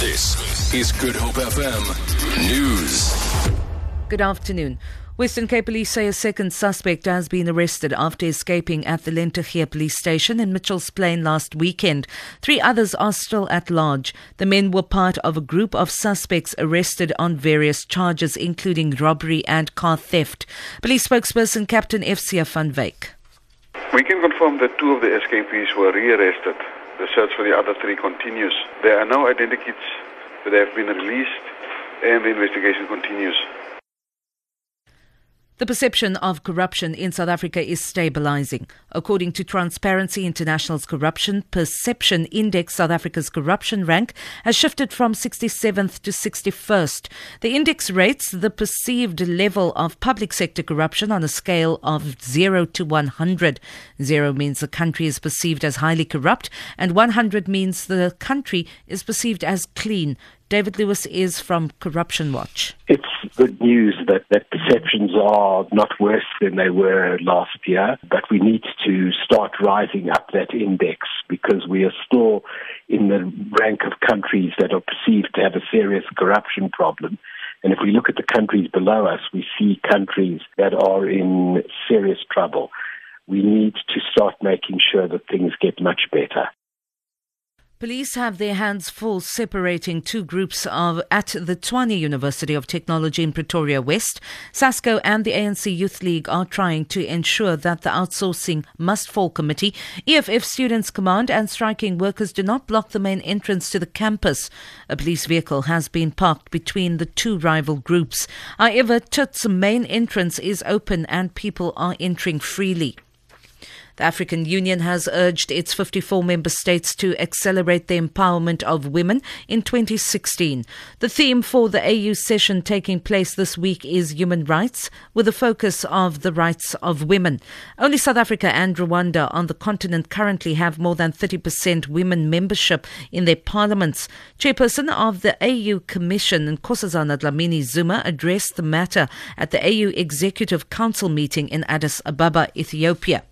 This is Good Hope FM News. Good afternoon. Western Cape Police say a second suspect has been arrested after escaping at the Lentegeur police station in Mitchells Plain last weekend. Three others are still at large. The men were part of a group of suspects arrested on various charges, including robbery and car theft. Police spokesperson Captain FCA van Wyk. We can confirm that two of the escapees were rearrested. The search for the other three continues. There are no identities that have been released and the investigation continues. The perception of corruption in South Africa is stabilizing. According to Transparency International's Corruption Perception Index, South Africa's corruption rank has shifted from 67th to 61st. The index rates the perceived level of public sector corruption on a scale of 0 to 100. 0 means the country is perceived as highly corrupt, and 100 means the country is perceived as clean. David Lewis is from Corruption Watch. It's good news that, that perceptions are not worse than they were last year, but we need to start rising up that index because we are still in the rank of countries that are perceived to have a serious corruption problem. And if we look at the countries below us, we see countries that are in serious trouble. We need to start making sure that things get much better. Police have their hands full separating two groups of at the Tshwane University of Technology in Pretoria West. SASCO and the ANC Youth League are trying to ensure that the outsourcing must fall committee, EFF Students Command and striking workers do not block the main entrance to the campus. A police vehicle has been parked between the two rival groups. However, TUT's main entrance is open and people are entering freely. The African Union has urged its 54 member states to accelerate the empowerment of women in 2016. The theme for the AU session taking place this week is human rights, with a focus of the rights of women. Only South Africa and Rwanda on the continent currently have more than 30% women membership in their parliaments. Chairperson of the AU Commission, Nkosazana Dlamini Zuma, addressed the matter at the AU Executive Council meeting in Addis Ababa, Ethiopia.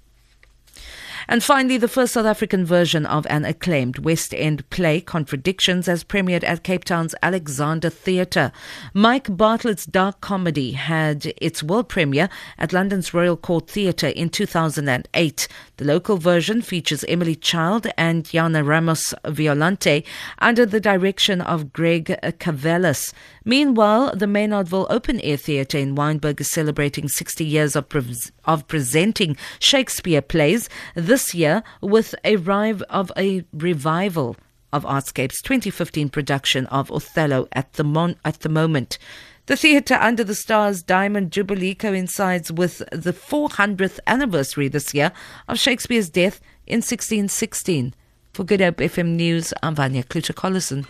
And finally, the first South African version of an acclaimed West End play, Contractions, has premiered at Cape Town's Alexander Theatre. Mike Bartlett's dark comedy had its world premiere at London's Royal Court Theatre in 2008. The local version features Emily Child and Yana Ramos Violante under the direction of Greg Karvellas. Meanwhile, the Maynardville Open Air Theatre in Wynberg is celebrating 60 years of, pre- of presenting Shakespeare plays. This this year with a rive of a revival of Artscape's 2015 production of Othello at the, mon- at the moment. The Theatre Under the Stars Diamond Jubilee coincides with the 400th anniversary this year of Shakespeare's death in 1616. For Good Hope FM News, I'm Vanya Kluter-Collison.